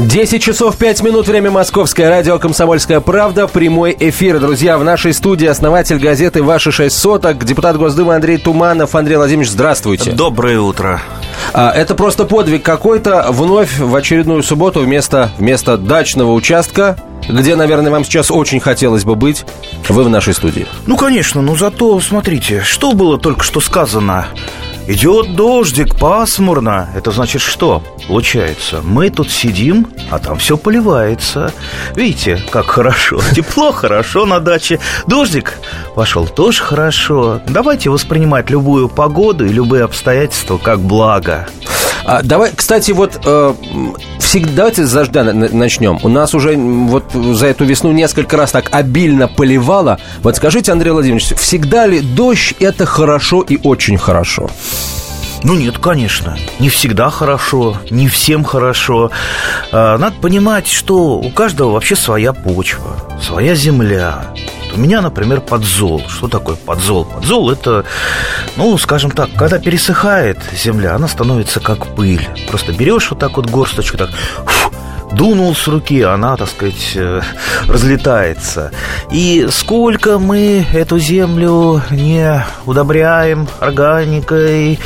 10 часов 5 минут, время московское, радио «Комсомольская правда», прямой эфир. Друзья, в нашей студии основатель газеты «Ваши шесть соток», депутат Госдумы Андрей Туманов. Андрей Владимирович, здравствуйте. Доброе утро. А, это просто подвиг какой-то. Вновь в очередную субботу вместо, вместо дачного участка где, наверное, вам сейчас очень хотелось бы быть, вы в нашей студии. Ну, конечно, но зато, смотрите, что было только что сказано. Идет дождик, пасмурно. Это значит что? Получается, мы тут сидим, а там все поливается. Видите, как хорошо. Тепло, хорошо на даче. Дождик пошел, тоже хорошо. Давайте воспринимать любую погоду и любые обстоятельства как благо. А, давай, кстати, вот э, всегда, давайте с дождя начнем. У нас уже вот за эту весну несколько раз так обильно поливало. Вот скажите, Андрей Владимирович, всегда ли дождь это хорошо и очень хорошо? Ну нет, конечно. Не всегда хорошо, не всем хорошо. А, надо понимать, что у каждого вообще своя почва, своя земля. У меня, например, подзол. Что такое подзол? Подзол – это, ну, скажем так, когда пересыхает земля, она становится как пыль. Просто берешь вот так вот горсточку, так фу, дунул с руки, она, так сказать, э, разлетается. И сколько мы эту землю не удобряем органикой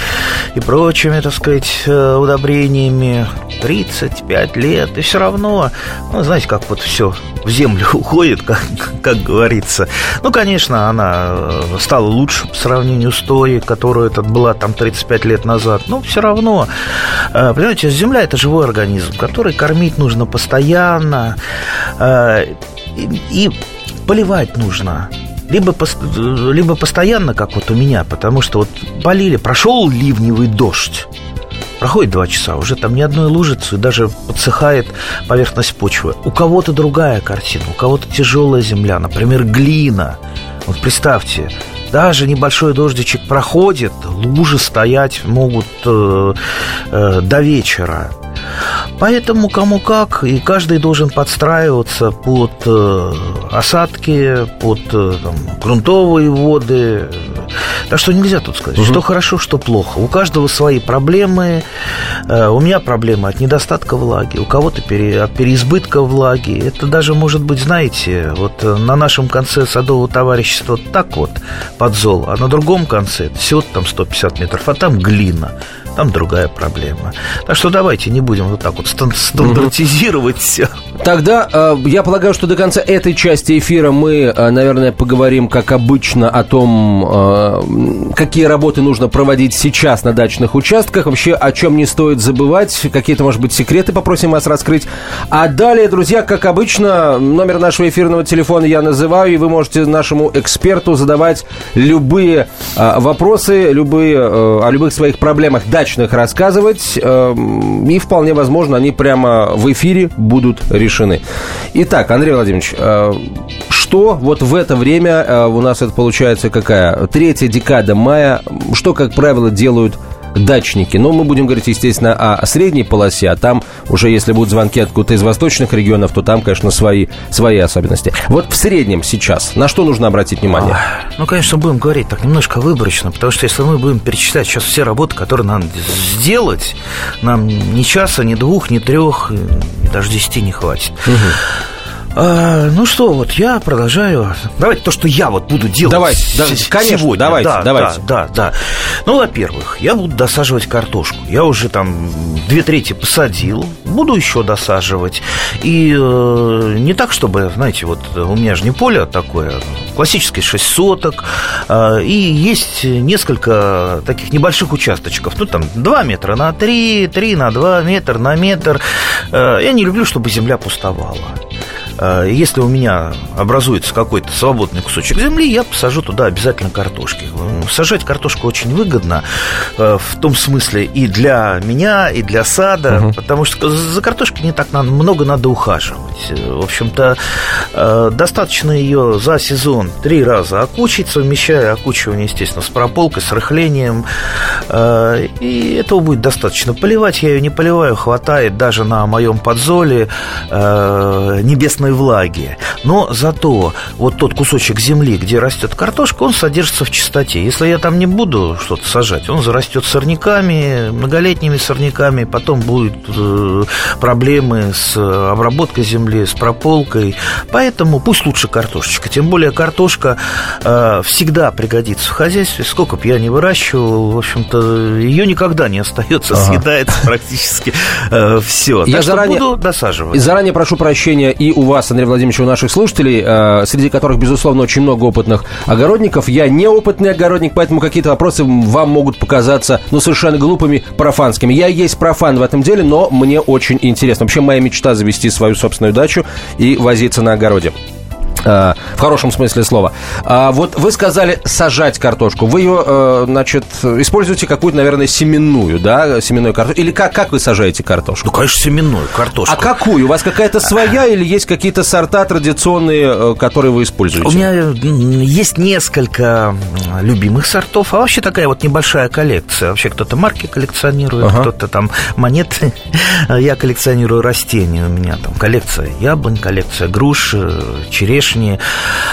и прочими, так сказать, э, удобрениями, 35 лет, и все равно, ну, знаете, как вот все в землю уходит, как, как говорится. Ну, конечно, она э, стала лучше по сравнению с той, которая это была там 35 лет назад, но все равно, понимаете, земля – это живой организм, который кормить нужно постоянно, э, и поливать нужно. Либо, либо постоянно, как вот у меня, потому что вот полили, прошел ливневый дождь, проходит два часа, уже там ни одной лужицы, даже подсыхает поверхность почвы. У кого-то другая картина, у кого-то тяжелая земля, например, глина. Вот представьте, даже небольшой дождичек проходит, лужи стоять могут э, э, до вечера. Поэтому кому как, и каждый должен подстраиваться под э, осадки, под э, там, грунтовые воды. Так что нельзя тут сказать, угу. что хорошо, что плохо. У каждого свои проблемы. Э, у меня проблема от недостатка влаги, у кого-то пере, от переизбытка влаги. Это даже может быть, знаете, вот на нашем конце садового товарищества так вот подзол, а на другом конце всего там 150 метров, а там глина там другая проблема. Так что давайте не будем вот так вот стандартизировать все. Тогда э, я полагаю, что до конца этой части эфира мы, э, наверное, поговорим, как обычно, о том, э, какие работы нужно проводить сейчас на дачных участках, вообще о чем не стоит забывать, какие-то, может быть, секреты попросим вас раскрыть. А далее, друзья, как обычно, номер нашего эфирного телефона я называю, и вы можете нашему эксперту задавать любые вопросы, любые, о любых своих проблемах дачных рассказывать, э, и вполне возможно, они прямо в эфире будут решены. Итак, Андрей Владимирович, э, что вот в это время э, у нас это получается какая? Третья декада мая. Что, как правило, делают дачники. Но мы будем говорить, естественно, о средней полосе, а там уже, если будут звонки откуда-то из восточных регионов, то там, конечно, свои, свои особенности. Вот в среднем сейчас на что нужно обратить внимание? А, ну, конечно, будем говорить так немножко выборочно, потому что если мы будем перечислять сейчас все работы, которые надо сделать, нам ни часа, ни двух, ни трех, даже десяти не хватит. Угу. А, ну что, вот я продолжаю. Давайте то, что я вот буду делать. Давайте, да, конечно, сегодня. давайте, да, давайте. Да, да, да. Ну, во-первых, я буду досаживать картошку. Я уже там две трети посадил, буду еще досаживать. И э, не так, чтобы, знаете, вот у меня же не поле такое, классический 6 соток. Э, и есть несколько таких небольших участочков. Ну, там 2 метра на 3, 3 на 2, метр на метр. Э, я не люблю, чтобы земля пустовала. Э, если у меня образуется какой-то свободный кусочек земли, я посажу туда обязательно картошки. Сажать картошку очень выгодно, э, в том смысле и для меня, и для сада, угу. потому что за картошкой не так надо, много надо ухаживать. В общем-то, э, достаточно ее за сезон три раза окучить, совмещая окучивание, естественно, с прополкой, с рыхлением, и этого будет достаточно. Поливать я ее не поливаю, хватает даже на моем подзоле небесно местной влаги. Но зато вот тот кусочек земли, где растет картошка, он содержится в чистоте. Если я там не буду что-то сажать, он зарастет сорняками, многолетними сорняками, потом будут э, проблемы с обработкой земли, с прополкой. Поэтому пусть лучше картошечка. Тем более картошка э, всегда пригодится в хозяйстве. Сколько бы я ни выращивал, в общем-то, ее никогда не остается, ага. съедается практически э, все. Я так заранее, буду досаживать. Заранее прошу прощения и у вас, Андрей Владимирович, у наших слушателей, э, среди которых, безусловно, очень много опытных огородников. Я неопытный огородник, поэтому какие-то вопросы вам могут показаться, ну, совершенно глупыми, профанскими. Я есть профан в этом деле, но мне очень интересно. Вообще, моя мечта завести свою собственную дачу и возиться на огороде. Э, в хорошем смысле слова. А вот вы сказали сажать картошку. Вы ее, э, значит, используете какую-то, наверное, семенную, да, семенную картошку? Или как, как вы сажаете картошку? Ну, конечно, семенную картошку. А какую? У вас какая-то своя или есть какие-то сорта традиционные, э, которые вы используете? У меня есть несколько любимых сортов, а вообще такая вот небольшая коллекция. Вообще кто-то марки коллекционирует, ага. кто-то там монеты. Я коллекционирую растения. У меня там коллекция яблонь, коллекция груш, черешни вишни,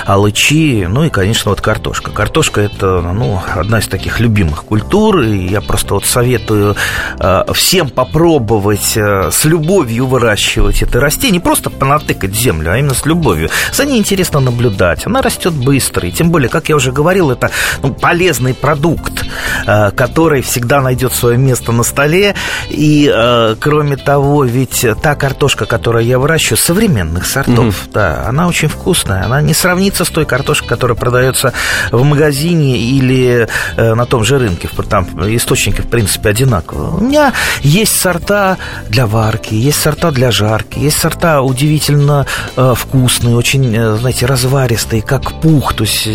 алычи, ну и, конечно, вот картошка. Картошка – это, ну, одна из таких любимых культур, и я просто вот советую э, всем попробовать э, с любовью выращивать это растение, не просто понатыкать землю, а именно с любовью. За ней интересно наблюдать, она растет быстро, и тем более, как я уже говорил, это ну, полезный продукт, э, который всегда найдет свое место на столе, и, кроме того, ведь та картошка, которую я выращиваю, современных сортов, mm-hmm. да, она очень вкусная, вкусная. Она не сравнится с той картошкой, которая продается в магазине или э, на том же рынке. Там источники, в принципе, одинаковые. У меня есть сорта для варки, есть сорта для жарки, есть сорта удивительно э, вкусные, очень, э, знаете, разваристые, как пух. То есть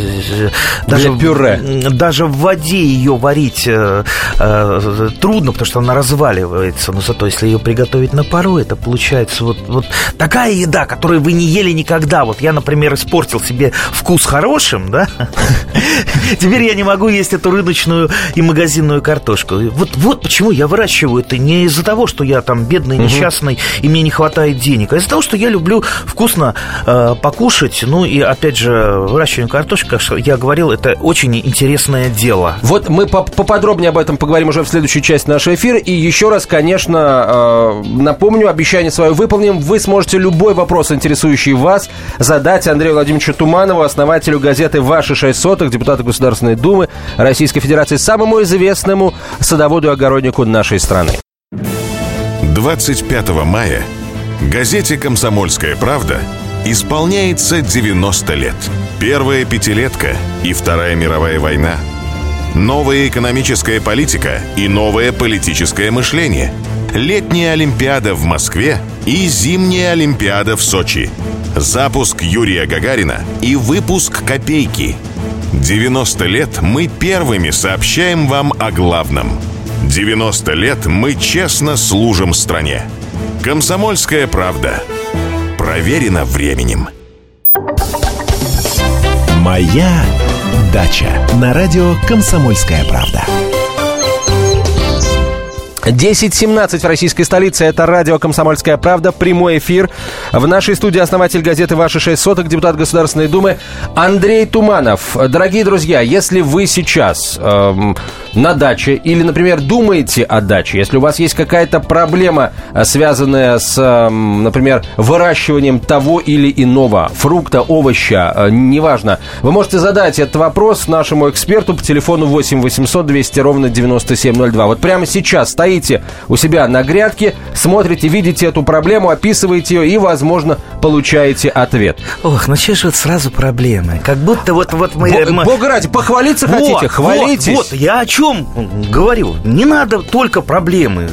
даже, для пюре. даже в воде ее варить трудно, потому что она разваливается. Но зато если ее приготовить на пару, это получается вот, вот такая еда, которую вы не ели никогда. Вот я, например, например, испортил себе вкус хорошим, да, теперь я не могу есть эту рыночную и магазинную картошку. Вот, вот почему я выращиваю это не из-за того, что я там бедный, несчастный, и мне не хватает денег, а из-за того, что я люблю вкусно э, покушать. Ну и, опять же, выращивание картошки, как я говорил, это очень интересное дело. Вот мы поподробнее об этом поговорим уже в следующей части нашего эфира. И еще раз, конечно, э, напомню, обещание свое выполним. Вы сможете любой вопрос, интересующий вас, задать Андрею Владимировичу Туманову, основателю газеты «Ваши шесть соток», депутату Государственной Думы Российской Федерации, самому известному садоводу и огороднику нашей страны. 25 мая газете «Комсомольская правда» исполняется 90 лет. Первая пятилетка и Вторая мировая война. Новая экономическая политика и новое политическое мышление. Летняя Олимпиада в Москве и зимняя Олимпиада в Сочи – запуск Юрия Гагарина и выпуск «Копейки». 90 лет мы первыми сообщаем вам о главном. 90 лет мы честно служим стране. Комсомольская правда. Проверено временем. Моя дача. На радио «Комсомольская правда». 10.17 в российской столице. Это радио «Комсомольская правда». Прямой эфир. В нашей студии основатель газеты «Ваши шесть соток», депутат Государственной Думы Андрей Туманов. Дорогие друзья, если вы сейчас эм, на даче или, например, думаете о даче, если у вас есть какая-то проблема, э, связанная с, эм, например, выращиванием того или иного фрукта, овоща, э, неважно, вы можете задать этот вопрос нашему эксперту по телефону 8 800 200 ровно 9702. Вот прямо сейчас стоит стоите у себя на грядке, смотрите, видите эту проблему, описываете ее и, возможно, получаете ответ. Ох, ну что же вот сразу проблемы? Как будто вот, вот мы... Мы... Бога ради, похвалиться вот, хотите? Хвалитесь. Вот, вот, я о чем говорю. Не надо только проблемы.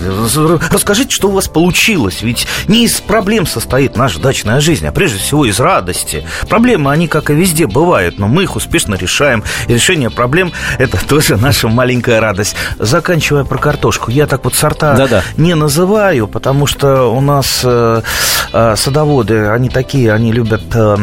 Расскажите, что у вас получилось. Ведь не из проблем состоит наша дачная жизнь, а прежде всего из радости. Проблемы, они, как и везде, бывают, но мы их успешно решаем. И решение проблем – это тоже наша маленькая радость. Заканчивая про картошку, я так вот вот сорта Да-да. не называю, потому что у нас э, э, садоводы, они такие, они любят, э,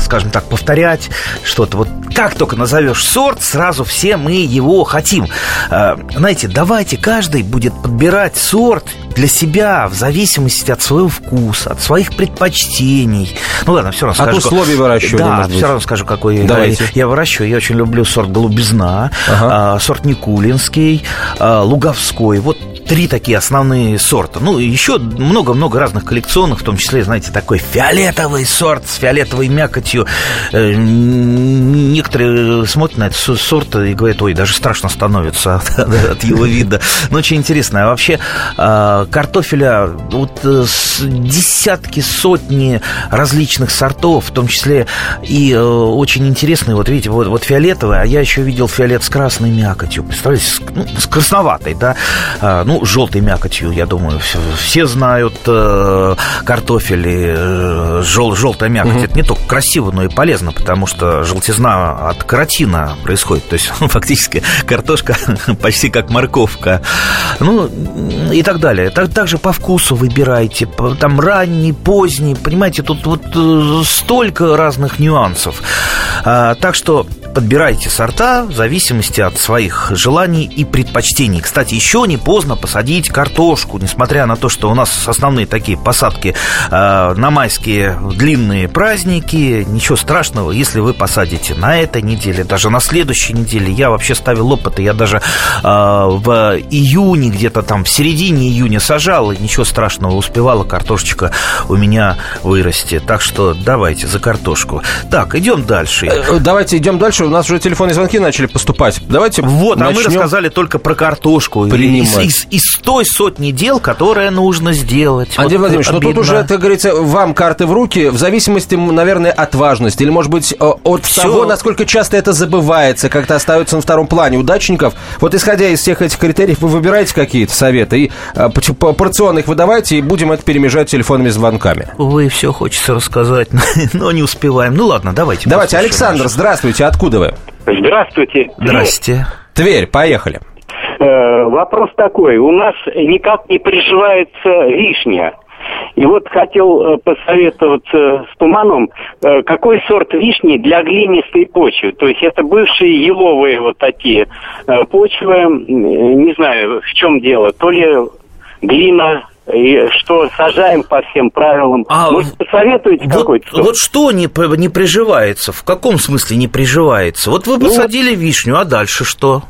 скажем так, повторять что-то. Вот как только назовешь сорт, сразу все мы его хотим. Э, знаете, давайте каждый будет подбирать сорт для себя в зависимости от своего вкуса, от своих предпочтений. Ну ладно, все равно скажу. От условий выращивания, Да, все равно скажу, какой Давайте. я выращиваю. Я очень люблю сорт голубизна, ага. сорт Никулинский, Луговской. Вот три такие основные сорта. Ну, еще много-много разных коллекционных, в том числе, знаете, такой фиолетовый сорт с фиолетовой мякотью. Э, некоторые смотрят на этот сорт и говорят, ой, даже страшно становится от, от его вида. Но очень интересно. А вообще а, картофеля вот э, десятки, сотни различных сортов, в том числе и э, очень интересные, вот видите, вот, вот фиолетовый, а я еще видел фиолет с красной мякотью. Представляете, с, ну, с красноватой, да? А, ну, желтой мякотью, я думаю, все, все знают э, картофель и жел, желтая мякоть. Угу. Это не только красиво, но и полезно, потому что желтизна от каротина происходит. То есть, фактически, картошка почти как морковка. Ну, и так далее. Так, также по вкусу выбирайте. Там ранний, поздний. Понимаете, тут вот э, столько разных нюансов. А, так что подбирайте сорта в зависимости от своих желаний и предпочтений. Кстати, еще не поздно посадить картошку, несмотря на то, что у нас основные такие посадки э, на майские длинные праздники. Ничего страшного, если вы посадите на этой неделе, даже на следующей неделе. Я вообще ставил опыты, я даже э, в июне, где-то там в середине июня сажал, и ничего страшного, успевала картошечка у меня вырасти. Так что давайте за картошку. Так, идем дальше. Э, давайте идем дальше у нас уже телефонные звонки начали поступать. Давайте Вот, начнем... а мы рассказали только про картошку. Принимать. Из, из, из той сотни дел, которые нужно сделать. Андрей вот Владимирович, ну тут уже, как говорится, вам карты в руки, в зависимости, наверное, от важности. Или, может быть, от Все. того, насколько часто это забывается, как-то остается на втором плане удачников. Вот исходя из всех этих критериев, вы выбираете какие-то советы и порционно их выдавайте, и будем это перемежать телефонными звонками. Вы все хочется рассказать, но не успеваем. Ну ладно, давайте. Давайте, Александр, здравствуйте, откуда Откуда вы? Здравствуйте. Здрасте. Тверь, поехали. Э, вопрос такой. У нас никак не приживается вишня. И вот хотел э, посоветоваться с Туманом, э, какой сорт вишни для глинистой почвы? То есть это бывшие еловые вот такие э, почвы, не знаю, в чем дело, то ли глина, и что сажаем по всем правилам. А, Может, посоветуете вот, какой-то? Сорт? Вот что не, не приживается? В каком смысле не приживается? Вот вы ну, посадили вишню, а дальше что?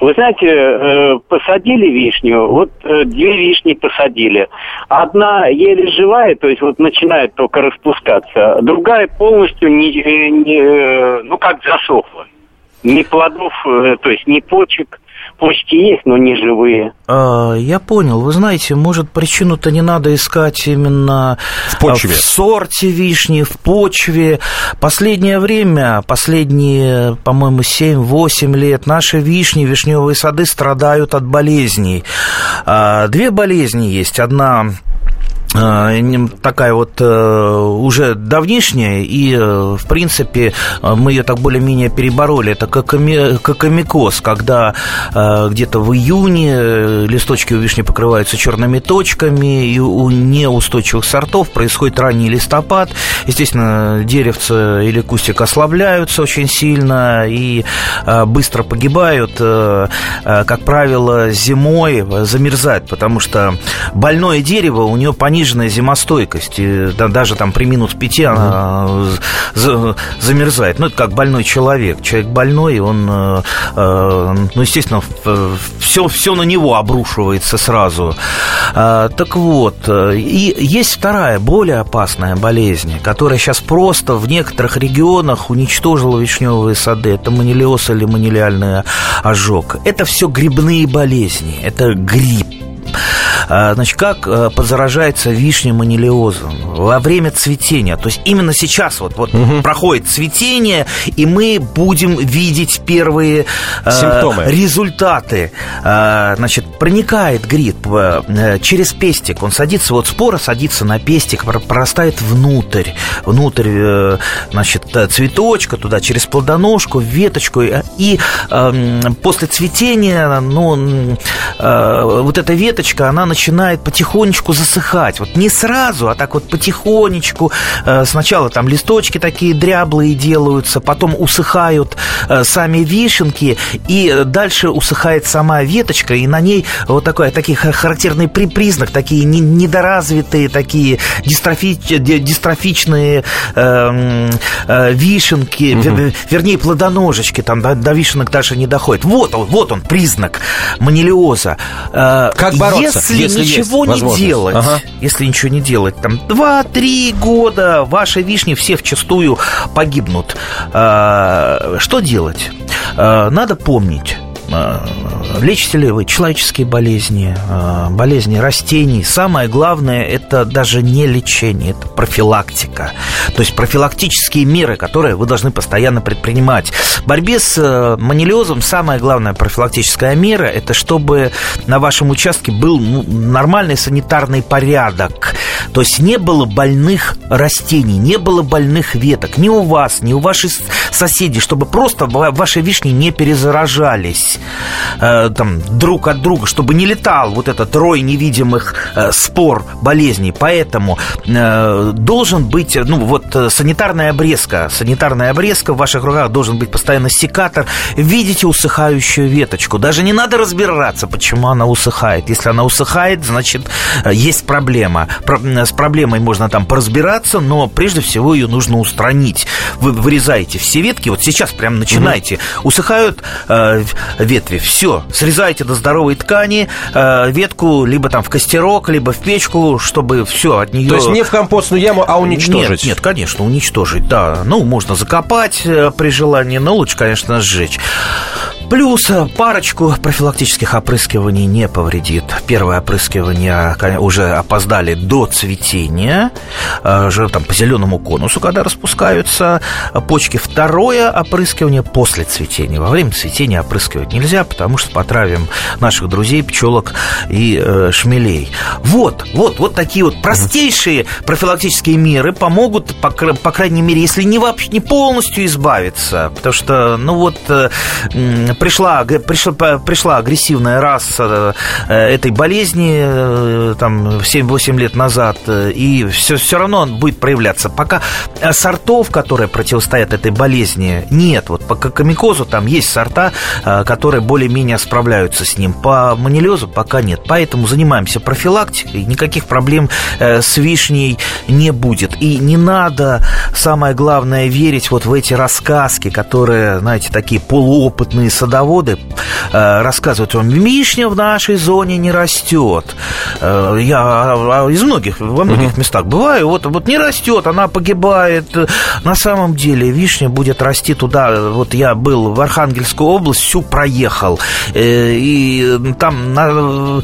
Вы знаете, э, посадили вишню, вот э, две вишни посадили. Одна еле живая, то есть вот начинает только распускаться, другая полностью не, не ну как засохла. Ни плодов, э, то есть ни почек, почки есть, но не живые. А, я понял. Вы знаете, может, причину-то не надо искать именно в, почве. в сорте вишни, в почве. Последнее время, последние, по-моему, 7-8 лет наши вишни, вишневые сады страдают от болезней. А, две болезни есть. Одна такая вот э, уже давнишняя, и, э, в принципе, мы ее так более-менее перебороли. Это кокомикоз, когда э, где-то в июне листочки у вишни покрываются черными точками, и у неустойчивых сортов происходит ранний листопад. Естественно, деревца или кустик ослабляются очень сильно и быстро погибают. Как правило, зимой замерзают, потому что больное дерево, у него пониженное пониженная зимостойкость. И, да, даже там при минус 5 она за, замерзает. Ну, это как больной человек. Человек больной, он, э, э, ну, естественно, все, все на него обрушивается сразу. Так вот, и есть вторая, более опасная болезнь, которая сейчас просто в некоторых регионах уничтожила вишневые сады. Это манилиоз или манилиальный ожог. Это все грибные болезни. Это грипп значит, как э, подзаражается вишня манилиозом во время цветения. То есть именно сейчас вот, вот угу. проходит цветение, и мы будем видеть первые э, Симптомы. результаты. А, значит, проникает гриб э, через пестик. Он садится, вот спора садится на пестик, прорастает внутрь. Внутрь, значит, цветочка, туда через плодоножку, веточку. И эм, после цветения, ну, вот эта веточка, она начинает потихонечку засыхать. Вот не сразу, а так вот потихонечку. Э, сначала там листочки такие дряблые делаются, потом усыхают э, сами вишенки, и дальше усыхает сама веточка, и на ней вот такой, такие характерный признак, такие недоразвитые, такие дистрофи, дистрофичные э, э, вишенки, угу. вернее, плодоножечки, там до, до вишенок даже не доходит. Вот он, вот он, признак манилиоза. Э, как бороться, если, если ничего не делать, ага. если ничего не делать, там 2-3 года ваши вишни все вчастую погибнут. Э, что делать? Э, надо помнить, лечите ли вы человеческие болезни, э, болезни растений. Самое главное, это даже не лечение, это профилактика. То есть профилактические меры, которые вы должны постоянно предпринимать. В борьбе с э, манилиозом самая главная профилактическая мера, это чтобы на вашем участке был ну, нормальный санитарный порядок. То есть не было больных растений, не было больных веток ни у вас, ни у ваших соседей, чтобы просто ваши вишни не перезаражались э, там, друг от друга, чтобы не летал вот этот рой невидимых э, спор болезней. Поэтому э, должен быть, ну, вот санитарная обрезка. Санитарная обрезка в ваших руках должен быть постоянно секатор. Видите усыхающую веточку. Даже не надо разбираться, почему она усыхает. Если она усыхает, значит, есть проблема. Про, с проблемой можно там поразбираться, но прежде всего ее нужно устранить. Вы вырезаете все ветки, вот сейчас прям начинайте. Угу. Усыхают э, ветви. Все, срезайте до здоровой ткани э, ветку либо там в костерок, либо в печку, чтобы все от нее... То есть не в компостную яму, а уничтожить? Нет, нет, конечно, уничтожить, да. Ну, можно закопать э, при желании, но лучше, конечно, сжечь. Плюс э, парочку профилактических опрыскиваний не повредит. Первое опрыскивание уже опоздали до цветения, э, уже там по зеленому конусу, когда распускаются почки. Второе опрыскивание после цветения. Во время цветения опрыскивать нельзя, потому что потравим наших друзей, пчелок и э, шмелей. Вот, вот, вот такие вот простейшие профилактические меры помогут, по, по крайней мере, если не вообще не полностью избавиться, потому что, ну вот, э, пришла, пришла, пришла агрессивная раса э, этой болезни э, там 7-8 лет назад, э, и все, все равно он будет проявляться. Пока сортов, которые противостоят этой болезни, нет. Вот по комикозу там есть сорта, которые более-менее справляются с ним. По манилезу пока нет. Поэтому занимаемся профилактикой, никаких проблем с вишней не будет. И не надо, самое главное, верить вот в эти рассказки, которые, знаете, такие полуопытные садоводы э, рассказывают вам, вишня в нашей зоне не растет. Э, я а, из многих, во многих uh-huh. местах бываю, вот, вот не растет, она погибает. На самом деле вишня будет расти туда. Вот я был в Архангельскую область, всю проехал. Э, и там на,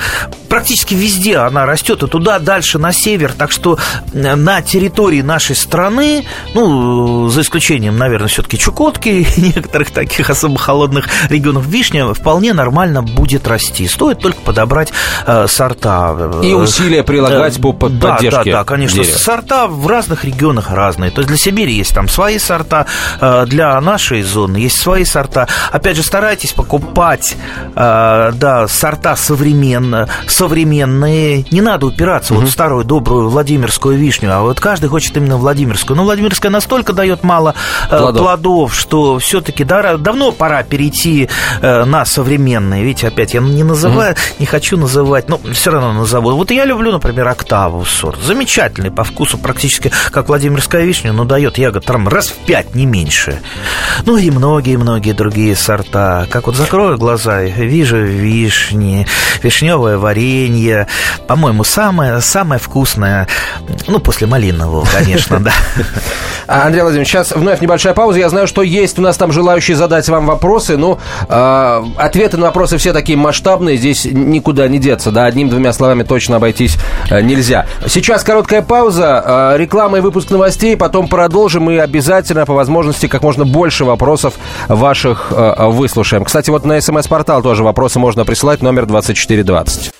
практически везде она растет, и туда дальше на север. Так что на территории нашей страны, ну, за исключением, наверное, все-таки Чукотки и некоторых таких особо холодных регионов вишня вполне нормально будет расти. Стоит только подобрать э, сорта. И усилия прилагать э, по поддержке. Да, да, да, конечно. Дерева. Сорта в разных регионах разные. То есть для Сибири есть там свои сорта, э, для нашей зоны есть свои сорта. Опять же, старайтесь покупать э, да, сорта современные, современные. Не надо упираться угу. вот в старую добрую Владимирскую вишню, а вот каждый хочет именно Владимирскую. Но Владимирская настолько дает мало э, плодов. плодов, что все-таки да, давно пора перейти э, на современные. Видите, опять я не называю, mm-hmm. не хочу называть, но все равно назову. Вот я люблю, например, октаву сорт. Замечательный по вкусу, практически как Владимирская вишня, но дает ягод там раз в пять, не меньше. Ну и многие-многие другие сорта. Как вот закрою глаза, вижу вишни, вишневое варенье. По-моему, самое, самое вкусное, ну, после малинового, конечно, да. Андрей Владимирович, сейчас вновь небольшая пауза. Я знаю, что есть у нас там желающие задать вам вопросы, но э, ответы на вопросы все такие масштабные, здесь никуда не деться, да, одним-двумя словами точно обойтись э, нельзя. Сейчас короткая пауза, э, реклама и выпуск новостей, потом продолжим и обязательно по возможности как можно больше вопросов ваших э, выслушаем. Кстати, вот на смс-портал тоже вопросы можно присылать, номер 2420.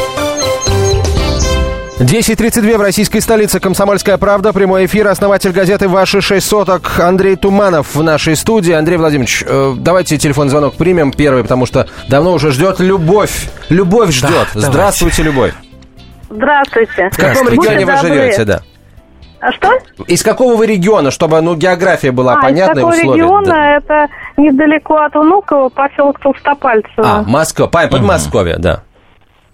10.32 в российской столице. Комсомольская правда. Прямой эфир. Основатель газеты «Ваши шесть соток» Андрей Туманов в нашей студии. Андрей Владимирович, э, давайте телефонный звонок примем первый, потому что давно уже ждет любовь. Любовь ждет. Да, Здравствуйте, Любовь. Здравствуйте. В каком регионе вы живете, да? А что? Из какого вы региона, чтобы ну, география была а, понятна из какого условия? региона? Да. Это недалеко от Внуково, поселок Толстопальцево. А, Москва, Подмосковье, угу. да.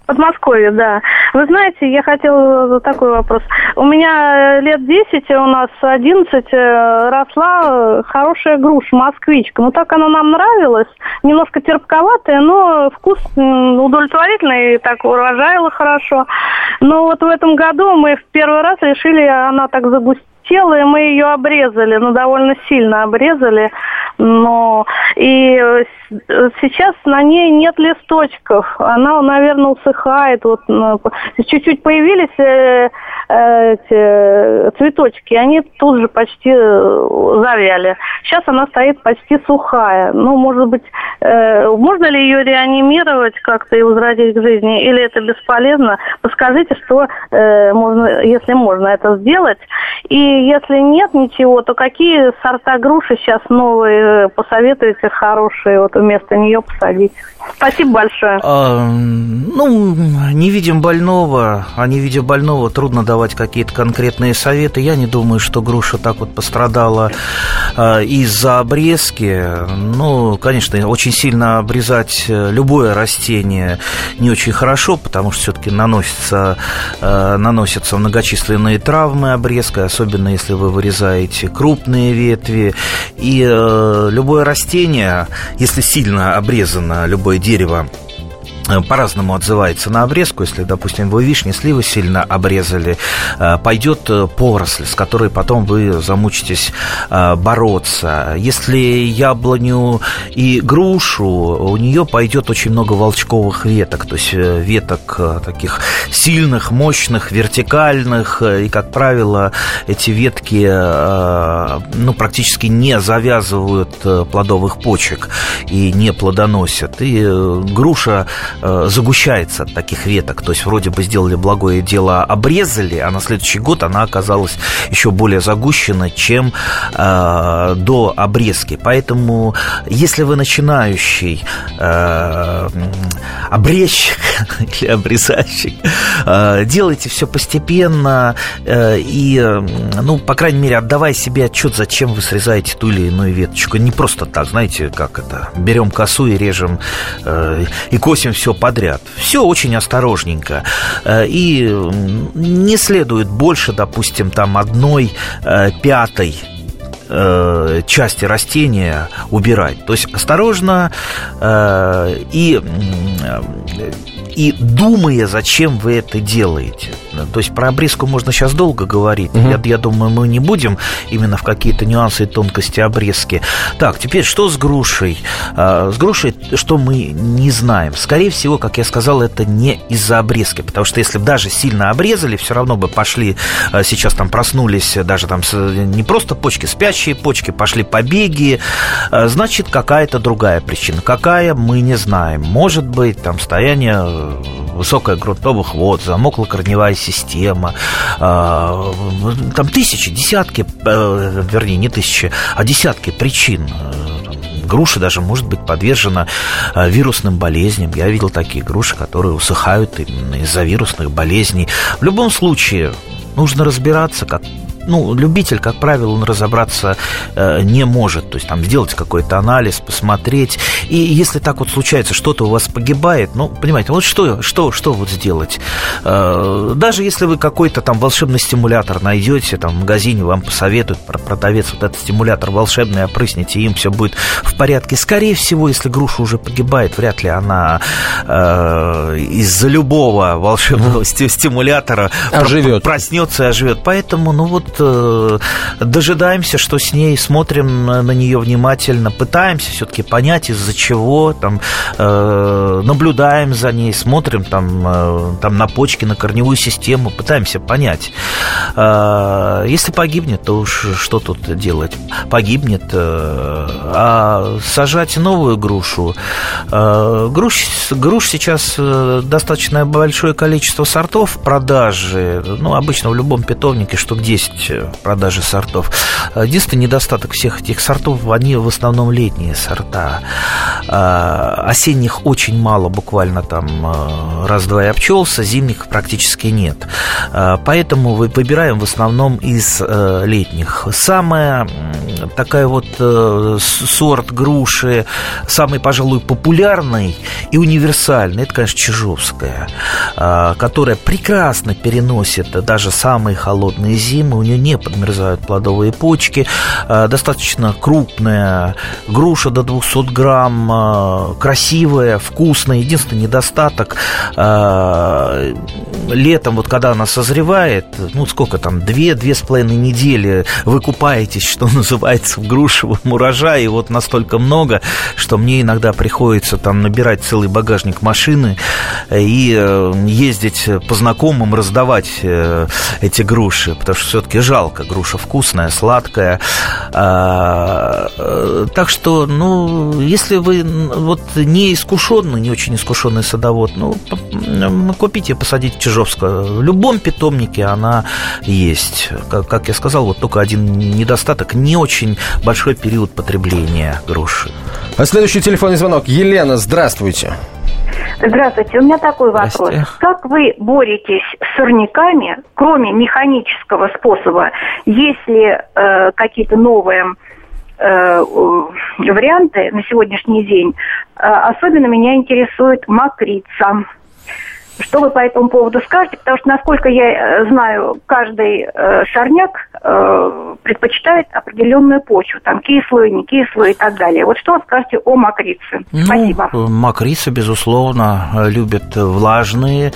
Подмосковье, да. Вы знаете, я хотела такой вопрос. У меня лет 10, у нас 11 э, росла э, хорошая груша, москвичка. Ну, так она нам нравилась. Немножко терпковатая, но вкус удовлетворительный, и так урожаяла хорошо. Но вот в этом году мы в первый раз решили, она так загустила и мы ее обрезали, ну, довольно сильно обрезали, но и сейчас на ней нет листочков, она, наверное, усыхает, вот чуть-чуть появились э, эти цветочки, они тут же почти завяли. Сейчас она стоит почти сухая. Ну, может быть, э, можно ли ее реанимировать как-то и возродить к жизни, или это бесполезно? Подскажите, что э, можно, если можно это сделать. И если нет ничего, то какие сорта груши сейчас новые посоветуете хорошие вот вместо нее посадить? Спасибо большое. А, ну, не видим больного, а не видя больного, трудно давать какие-то конкретные советы. Я не думаю, что груша так вот пострадала а, из-за обрезки. Ну, конечно, очень сильно обрезать любое растение не очень хорошо, потому что все-таки наносятся, а, наносятся многочисленные травмы обрезкой, особенно если вы вырезаете крупные ветви. И э, любое растение, если сильно обрезано любое дерево, по-разному отзывается на обрезку. Если, допустим, вы вишни, сливы сильно обрезали, э, пойдет э, поросль, с которой потом вы замучитесь бороться. Если яблоню и грушу, у нее пойдет очень много волчковых веток, то есть веток таких сильных, мощных, вертикальных, и, как правило, эти ветки ну, практически не завязывают плодовых почек и не плодоносят. И груша Э, загущается от таких веток. То есть вроде бы сделали благое дело, обрезали, а на следующий год она оказалась еще более загущена, чем э, до обрезки. Поэтому, если вы начинающий э, обрезчик или обрезальщик, э, делайте все постепенно э, и, ну, по крайней мере, отдавая себе отчет, зачем вы срезаете ту или иную веточку. Не просто так, знаете, как это, берем косу и режем э, и косим все все подряд. Все очень осторожненько. Э, и не следует больше, допустим, там одной э, пятой э, части растения убирать. То есть осторожно и и думая, зачем вы это делаете. То есть про обрезку можно сейчас долго говорить. Угу. Я, я думаю, мы не будем именно в какие-то нюансы и тонкости обрезки. Так, теперь что с грушей? А, с грушей, что мы не знаем. Скорее всего, как я сказал, это не из-за обрезки. Потому что если бы даже сильно обрезали, все равно бы пошли, а, сейчас там проснулись даже там не просто почки, спящие почки, пошли побеги. А, значит, какая-то другая причина. Какая, мы не знаем. Может быть, там состояние высокая грунтовых вод, замокла корневая система, а, там тысячи, десятки, э, вернее, не тысячи, а десятки причин груша даже может быть подвержена э, вирусным болезням. Я видел такие груши, которые усыхают именно из-за вирусных болезней. В любом случае, нужно разбираться, как ну, любитель, как правило, он разобраться э, не может. То есть там сделать какой-то анализ, посмотреть. И если так вот случается, что-то у вас погибает, ну, понимаете, вот что, что, что вот сделать? Э, даже если вы какой-то там волшебный стимулятор найдете, там в магазине вам посоветуют продавец вот этот стимулятор волшебный, опрысните, им все будет в порядке. Скорее всего, если груша уже погибает, вряд ли она э, из-за любого волшебного стимулятора оживет. проснется и оживет. Поэтому, ну вот э, дожидаемся, что с ней, смотрим на нее внимательно, пытаемся все-таки понять, из-за чего, там, э, наблюдаем за ней, смотрим там, там на почки, на корневую систему, пытаемся понять. Если погибнет, то уж что тут делать? Погибнет. А сажать новую грушу, груш, груш сейчас достаточно большое количество сортов в продаже, ну, обычно в любом питомнике штук 10 продажи сортов. Единственный недостаток всех этих сортов, они в основном летние сорта. А, осенних очень мало, буквально там а, раз-два и обчелся, зимних практически нет. А, поэтому выбираем в основном из э, летних. Самая такая вот э, сорт груши, самый, пожалуй, популярный и универсальный, это, конечно, Чижовская, которая прекрасно переносит даже самые холодные зимы, у нее не подмерзают плодовые почки, достаточно крупная груша до 200 грамм, красивая, вкусная. Единственный недостаток летом, вот когда она созревает, ну сколько там, две-две с половиной недели вы купаетесь, что называется, в грушевом урожае, и вот настолько много, что мне иногда приходится там набирать целый багажник машины и э, ездить по знакомым, раздавать э, эти груши, потому что все-таки жалко, груша вкусная, сладкая. А, э, так что, ну, если вы вот не искушенный, не очень искушенный садовод, ну, купите, посадите Чижовскую. В любом питомнике она есть. Как я сказал, вот только один недостаток, не очень большой период потребления груши. А следующий телефонный звонок. Елена, здравствуйте. Здравствуйте, у меня такой вопрос. Как вы боретесь с сорняками, кроме механического способа, если э, какие-то новые э, варианты на сегодняшний день, э, особенно меня интересует макрица. Что вы по этому поводу скажете? Потому что, насколько я э, знаю, каждый э, сорняк э, предпочитает определенную почву, там кислую, не кислую и так далее. Вот что вы скажете о мокрице? Ну, Спасибо. Мокрица, безусловно, любит влажные,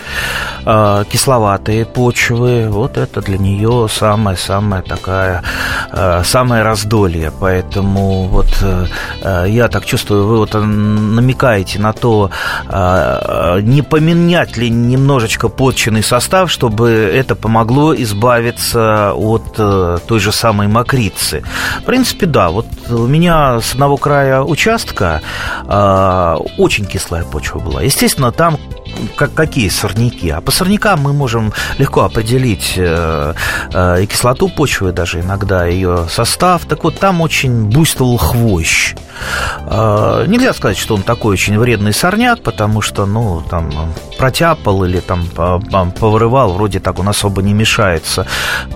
э, кисловатые почвы. Вот это для нее самая-самая такая, э, самое раздолье. Поэтому вот э, я так чувствую, вы вот намекаете на то, э, не поменять ли немножечко подчинный состав, чтобы это помогло избавиться от э, той же самой мокрицы. В принципе, да, вот у меня с одного края участка э, очень кислая почва была. Естественно, там как, какие сорняки. А по сорнякам мы можем легко определить э, э, и кислоту почвы, даже иногда ее состав. Так вот, там очень буйствовал хвощ. Э, нельзя сказать, что он такой очень вредный сорняк, потому что, ну, там, протяпал или там повырывал, вроде так он особо не мешается.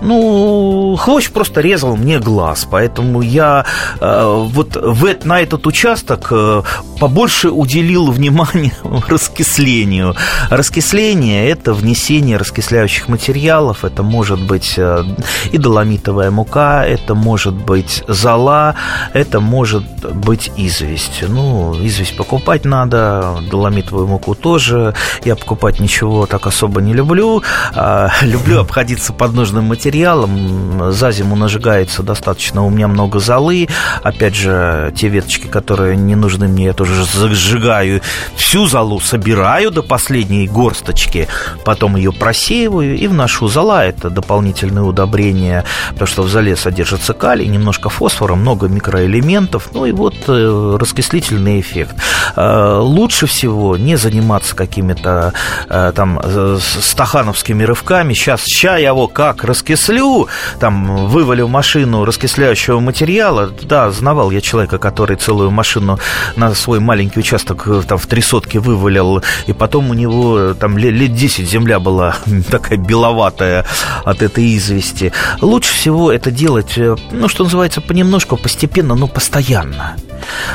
Ну, хвощ просто резал мне глаз, поэтому я э, вот в, на этот участок э, побольше уделил внимания раскислению. Раскисление – это внесение раскисляющих материалов, это может быть э, и доломитовая мука, это может быть зола, это может быть известь. Ну, известь покупать надо, доломитовую муку тоже. Я покупать ничего так особо не люблю. А, люблю обходиться подножным материалом. За зиму нажигается достаточно у меня много золы. Опять же, те веточки, которые не нужны мне, я тоже зажигаю. Всю золу собираю до последней горсточки, потом ее просеиваю и вношу. Зола – это дополнительное удобрение, потому что в золе содержится калий, немножко фосфора, много микроэлементов. Ну и вот э, раскислительный эффект. Э, лучше всего не заниматься какими-то э, там стахановскими рывками. Сейчас, ща я его как раскислю, там вывалю машину раскисляющего материала. Да, знавал я человека, который целую машину на свой маленький участок там в три сотки вывалил, и потом у него там лет 10 земля была такая беловатая от этой извести. Лучше всего это делать, ну, что называется, понемножку, постепенно, но постоянно.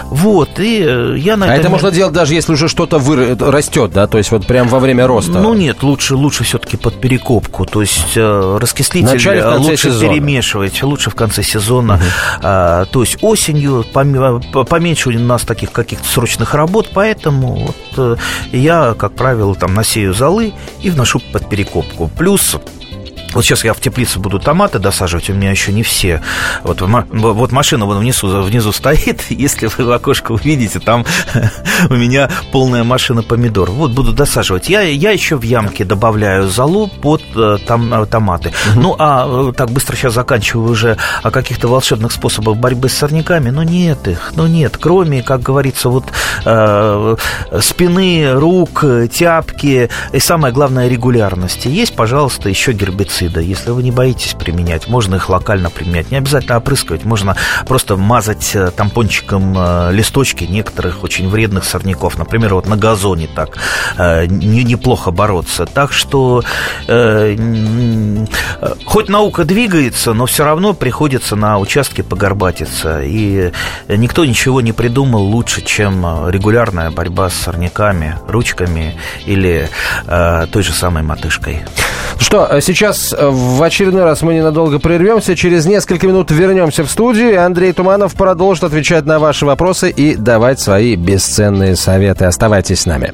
Вот, и э, я, наверное... А это можно делать даже если уже что-то вы... растет, да? То есть вот прям во время роста? Ну нет, лучше, лучше все-таки под перекопку. То есть э, раскислитель Начале, лучше сезона. перемешивать, лучше в конце сезона. Угу. А, то есть осенью поменьше у нас таких каких-то срочных работ, поэтому вот э, я, как правило, там насею золы и вношу под перекопку. Плюс вот сейчас я в теплице буду томаты досаживать, у меня еще не все. Вот, вот машина вон внизу, внизу стоит, если вы в окошко увидите, там у меня полная машина помидор. Вот буду досаживать. Я, я еще в ямке добавляю залу под э, там, э, томаты. Угу. Ну, а э, так быстро сейчас заканчиваю уже о каких-то волшебных способах борьбы с сорняками. Ну, нет их, ну, нет. Кроме, как говорится, вот э, спины, рук, тяпки и самое главное регулярности. Есть, пожалуйста, еще гербицид гербицида. Если вы не боитесь применять, можно их локально применять. Не обязательно опрыскивать, можно просто мазать э, тампончиком э, листочки некоторых очень вредных сорняков. Например, вот на газоне так э, неплохо бороться. Так что хоть наука двигается, но все равно приходится на участке погорбатиться. И никто ничего не придумал лучше, чем регулярная борьба с сорняками, ручками или той же самой мотышкой. Что, сейчас в очередной раз мы ненадолго прервемся. Через несколько минут вернемся в студию. Андрей Туманов продолжит отвечать на ваши вопросы и давать свои бесценные советы. Оставайтесь с нами.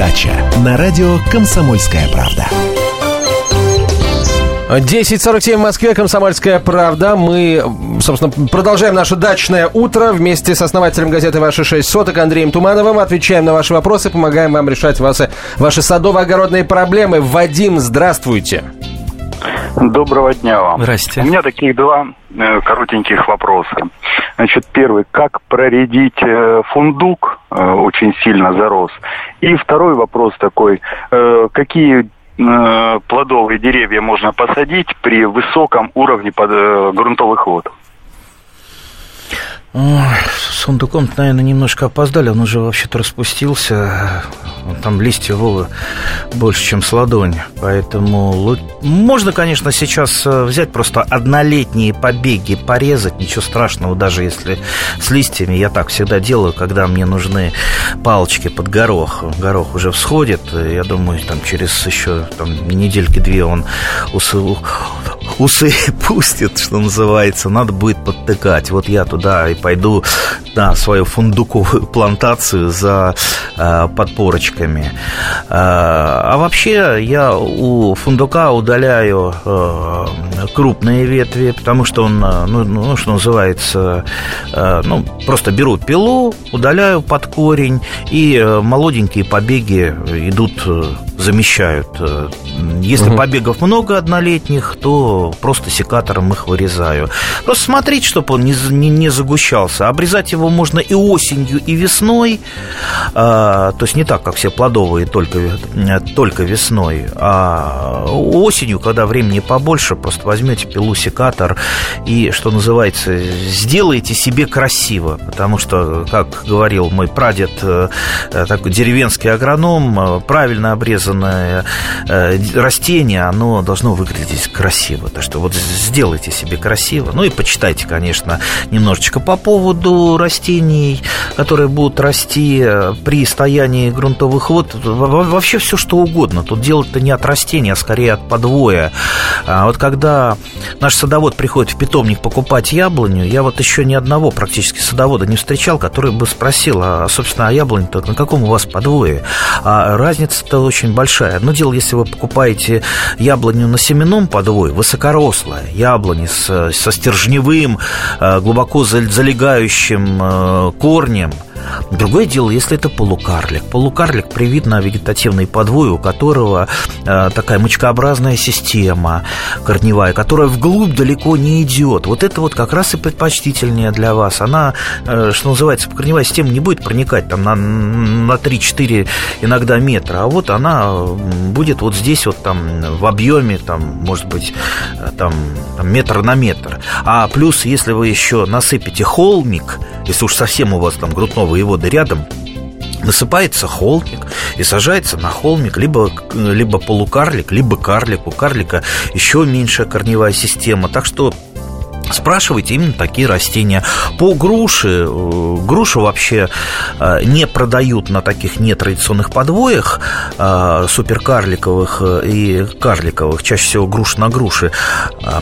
дача на радио «Комсомольская правда». 10.47 в Москве, «Комсомольская правда». Мы, собственно, продолжаем наше дачное утро вместе с основателем газеты «Ваши шесть соток» Андреем Тумановым. Отвечаем на ваши вопросы, помогаем вам решать ваши, ваши садово-огородные проблемы. Вадим, здравствуйте. Доброго дня вам. Здрасте. У меня таких два э, коротеньких вопроса. Значит, первый, как проредить э, фундук, э, очень сильно зарос. И второй вопрос такой, какие плодовые деревья можно посадить при высоком уровне под, грунтовых вод? С сундуком наверное, немножко опоздали. Он уже вообще-то распустился. Там листья Вовы больше, чем с ладонь. Поэтому можно, конечно, сейчас э, взять просто однолетние побеги, порезать. Ничего страшного, даже если с листьями. Я так всегда делаю, когда мне нужны палочки под горох. Горох уже всходит. Я думаю, там через еще там, недельки-две он усы, усы пустит, что называется. Надо будет подтыкать. Вот я туда и пойду на свою фундуковую плантацию за э, подпорочками. Э, а вообще я у фундука удаляю э, крупные ветви, потому что он, э, ну, ну что называется, э, ну, просто беру пилу, удаляю под корень, и э, молоденькие побеги идут, э, замещают. Если угу. побегов много однолетних, то просто секатором их вырезаю. Просто смотреть, чтобы он не, не, не загущался. Обрезать его можно и осенью, и весной. А, то есть не так, как все плодовые, только, только весной. А осенью, когда времени побольше, просто возьмете пилу, секатор и, что называется, сделайте себе красиво. Потому что, как говорил мой прадед, э, такой деревенский агроном, э, правильно обрезанное э, растение, оно должно выглядеть красиво. Так что вот сделайте себе красиво. Ну и почитайте, конечно, немножечко по поводу растений, которые будут расти э, при стоянии грунтовых вод. Вообще все, что угодно. Тут дело-то не от растения, а скорее от подвоя. А вот когда наш садовод приходит в питомник покупать яблоню, я вот еще ни одного практически садовода не встречал, который бы спросил, а, собственно, а яблонь-то на каком у вас подвое? А разница-то очень большая. Одно дело, если вы покупаете яблоню на семенном подвое, высокорослая яблони с, со стержневым, э, глубоко залегающим корнем – Другое дело, если это полукарлик. Полукарлик привит на вегетативный подвой, у которого э, такая мочкообразная система корневая, которая вглубь далеко не идет. Вот это вот как раз и предпочтительнее для вас. Она, э, что называется, корневая система не будет проникать там на, на 3-4 иногда метра, а вот она будет вот здесь вот там в объеме, там, может быть, э, там, там метр на метр. А плюс, если вы еще насыпете холмик, если уж совсем у вас там грудного воеводы рядом, насыпается холмик и сажается на холмик либо, либо полукарлик, либо карлик. У карлика еще меньшая корневая система. Так что Спрашивайте именно такие растения. По груши, э, грушу вообще э, не продают на таких нетрадиционных подвоях э, суперкарликовых и карликовых, чаще всего груш на груши,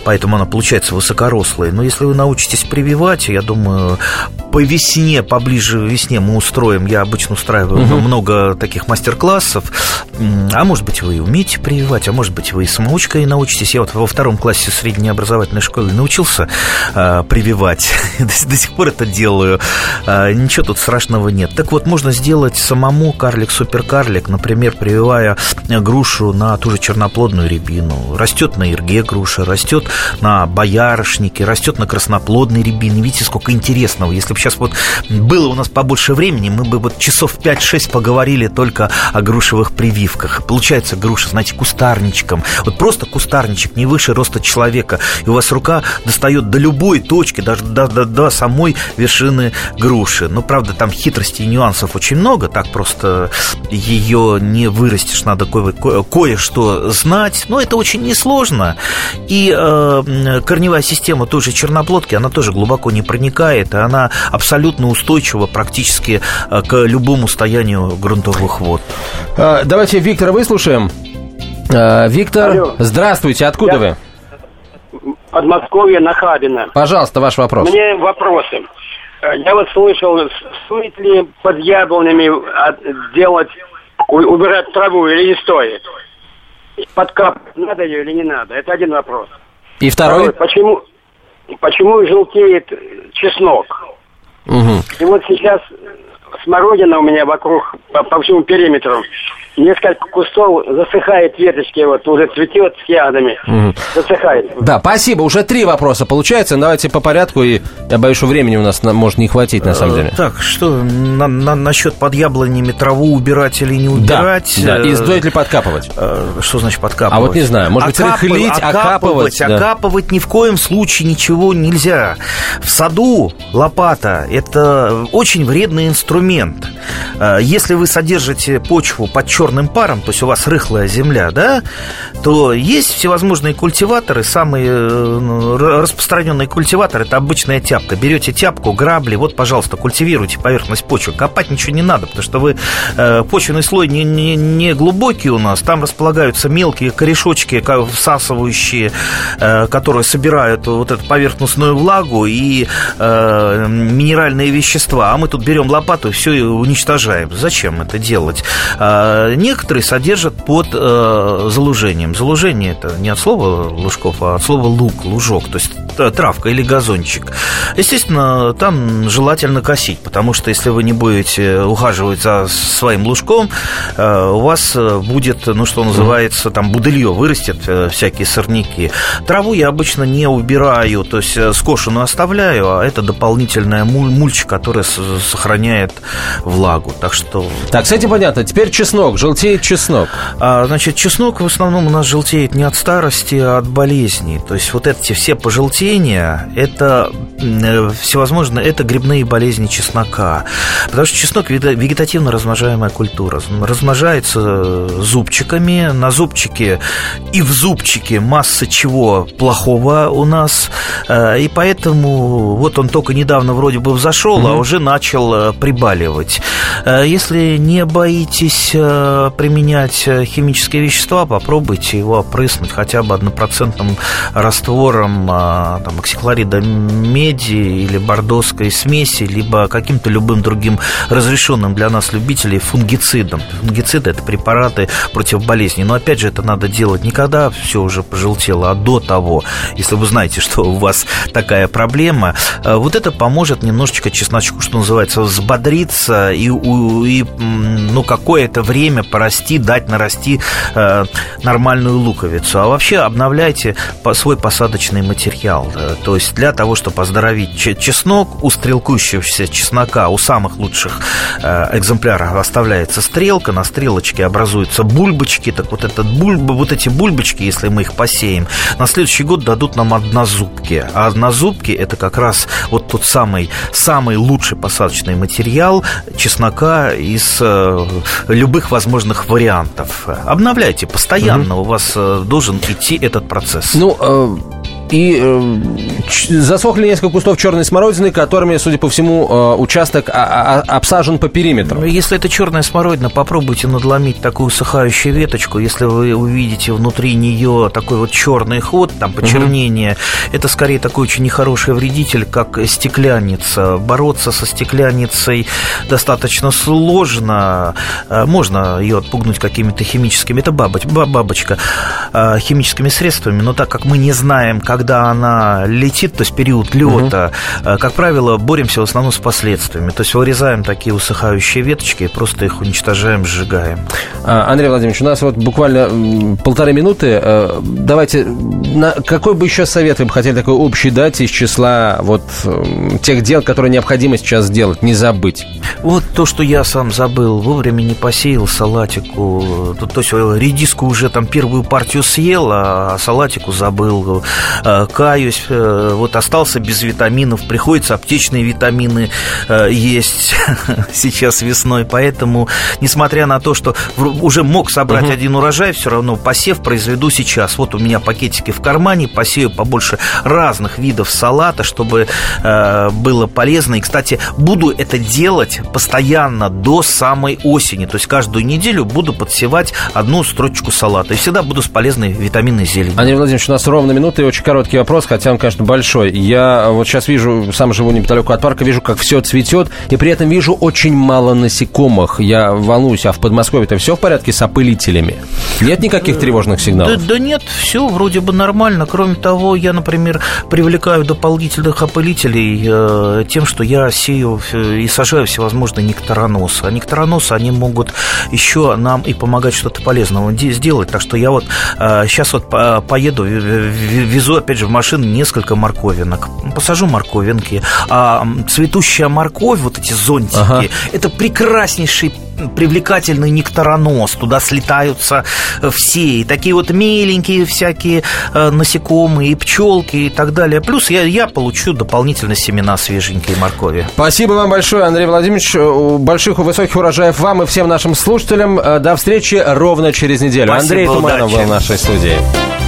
поэтому она получается высокорослой. Но если вы научитесь прививать, я думаю, по весне, поближе к весне мы устроим, я обычно устраиваю угу. много таких мастер-классов, а может быть вы умеете прививать, а может быть вы и самоучкой научитесь. Я вот во втором классе средней образовательной школы научился э, прививать, до, до сих пор это делаю, э, ничего тут страшного нет. Так вот, можно сделать самому карлик-суперкарлик, например, прививая грушу на ту же черноплодную рябину. Растет на ирге груша, растет на боярышнике, растет на красноплодной рябине. Видите, сколько интересного, если бы сейчас вот было у нас побольше времени, мы бы вот часов 5-6 поговорили только о грушевых прививках. Получается груша, знаете, кустарничком. Вот просто кустарничек, не выше роста человека. И у вас рука достает до любой точки, даже до, до, до самой вершины груши. Но, правда, там хитростей и нюансов очень много. Так просто ее не вырастешь, надо кое- кое- кое-что знать. Но это очень несложно. И э, корневая система той же черноплодки, она тоже глубоко не проникает, и она абсолютно устойчива практически э, к любому состоянию грунтовых вод. А, давайте Виктора выслушаем. А, Виктор, Алло. здравствуйте, откуда Я... вы? Подмосковье, Нахабино. Пожалуйста, ваш вопрос. Мне вопросы. Я вот слышал, стоит ли под яблонями делать, убирать траву или не стоит? Подкапывать надо ее или не надо? Это один вопрос. И второй? второй почему, почему желтеет чеснок? Угу. И вот сейчас смородина у меня вокруг, по, по всему периметру несколько кустов засыхает веточки, вот уже цветет с ягодами, угу. засыхает. Да, спасибо. Уже три вопроса получается. Давайте по порядку, и я боюсь, что времени у нас может не хватить, на самом деле. Так, что на, на, насчет под яблонями траву убирать или не убирать? Да, да. и стоит ли подкапывать? Э, что значит подкапывать? А вот не знаю, может быть, рыхлить, окапывать? Окапывать, да. окапывать ни в коем случае ничего нельзя. В саду лопата – это очень вредный инструмент. Э, если вы содержите почву под черным черным паром, то есть у вас рыхлая земля, да, то есть всевозможные культиваторы. Самый э, распространенный культиватор – это обычная тяпка. Берете тяпку, грабли, вот, пожалуйста, культивируйте поверхность почвы. Копать ничего не надо, потому что вы э, почвенный слой не, не, не глубокий у нас, там располагаются мелкие корешочки, всасывающие, э, которые собирают вот эту поверхностную влагу и минеральные вещества. А мы тут берем лопату и все уничтожаем. Зачем это делать? Некоторые содержат под э, залужением. Залужение это не от слова лужков, а от слова лук, лужок, то есть травка или газончик. Естественно, там желательно косить, потому что если вы не будете ухаживать за своим лужком, э, у вас будет, ну что называется, там будылье вырастет, э, всякие сорняки. Траву я обычно не убираю, то есть э, скошенную оставляю, а это дополнительная мульча, которая сохраняет влагу. Так что... Так, с этим понятно. Теперь чеснок, желтеет чеснок? А, значит, чеснок в основном у нас желтеет не от старости, а от болезней. То есть вот эти все пожелтения, это э, всевозможно, это грибные болезни чеснока. Потому что чеснок вегетативно размножаемая культура. Размножается зубчиками. На зубчике и в зубчике масса чего плохого у нас. Э, и поэтому вот он только недавно вроде бы взошел, mm-hmm. а уже начал э, прибаливать. Если не боитесь применять э, химические вещества, попробуйте его опрыснуть хотя бы однопроцентным раствором там, оксихлорида меди или бордоской смеси, либо каким-то любым другим разрешенным для нас любителей фунгицидом. Фунгициды – это препараты против болезней. Но, опять же, это надо делать не когда все уже пожелтело, а до того. Если вы знаете, что у вас такая проблема, э, вот это поможет немножечко чесночку, что называется, взбодриться и, и ну, какое-то время порасти, дать нарасти э, нормальную луковицу. А вообще обновляйте свой посадочный материал. Материал. То есть для того, чтобы оздоровить чеснок, у стрелкующегося чеснока, у самых лучших экземпляров оставляется стрелка, на стрелочке образуются бульбочки, так вот, этот бульба, вот эти бульбочки, если мы их посеем, на следующий год дадут нам однозубки. А однозубки – это как раз вот тот самый, самый лучший посадочный материал чеснока из э, любых возможных вариантов. Обновляйте постоянно, угу. у вас э, должен идти этот процесс. Ну, э, и э, засохли несколько кустов черной смородины, которыми, судя по всему, э, участок а, а, обсажен по периметру. Если это черная смородина, попробуйте надломить такую усыхающую веточку. Если вы увидите внутри нее такой вот черный ход, там почернение, угу. это скорее такой очень нехороший вредитель, как стекляница. Бороться со стекляницей достаточно сложно. Э, можно ее отпугнуть какими-то химическими, это бабоч, бабочка, э, химическими средствами, но так как мы не знаем, как когда она летит, то есть период лета, угу. как правило, боремся в основном с последствиями. То есть вырезаем такие усыхающие веточки и просто их уничтожаем, сжигаем. А, Андрей Владимирович, у нас вот буквально полторы минуты. Э, давайте, на какой бы еще совет вы бы хотели такой общий дать из числа вот тех дел, которые необходимо сейчас сделать, не забыть? Вот то, что я сам забыл, вовремя не посеял салатику, то, то есть редиску уже там первую партию съел, а салатику забыл. Э, каюсь, э, вот остался без витаминов, приходится аптечные витамины э, есть сейчас весной, поэтому, несмотря на то, что уже мог собрать угу. один урожай, все равно посев произведу сейчас. Вот у меня пакетики в кармане, посею побольше разных видов салата, чтобы было полезно. И, кстати, буду это делать постоянно до самой осени, то есть каждую неделю буду подсевать одну строчку салата. И всегда буду с полезной витаминной зеленью. Андрей Владимирович, у нас ровно минута и очень короткий вопрос, хотя он, конечно, большой. Я вот сейчас вижу, сам живу неподалеку от парка, вижу, как все цветет, и при этом вижу очень мало насекомых. Я волнуюсь, а в Подмосковье-то все в порядке с опылителями? Нет никаких тревожных сигналов? Да, да нет, все вроде бы нормально. Кроме того, я, например, привлекаю дополнительных опылителей э, тем, что я сею и сажаю всевозможные нектароносы. А нектароносы, они могут еще нам и помогать что-то полезного сделать. Так что я вот э, сейчас вот поеду, везу опять же, в машину несколько морковинок. Посажу морковинки. А цветущая морковь, вот эти зонтики, ага. это прекраснейший привлекательный нектаронос. Туда слетаются э, все. И такие вот миленькие всякие э, насекомые, и пчелки и так далее. Плюс я, я получу дополнительно семена свеженькие моркови. Спасибо вам большое, Андрей Владимирович. Больших и высоких урожаев вам и всем нашим слушателям. Э, до встречи ровно через неделю. Спасибо, Андрей Туманов удачи. был в нашей студии.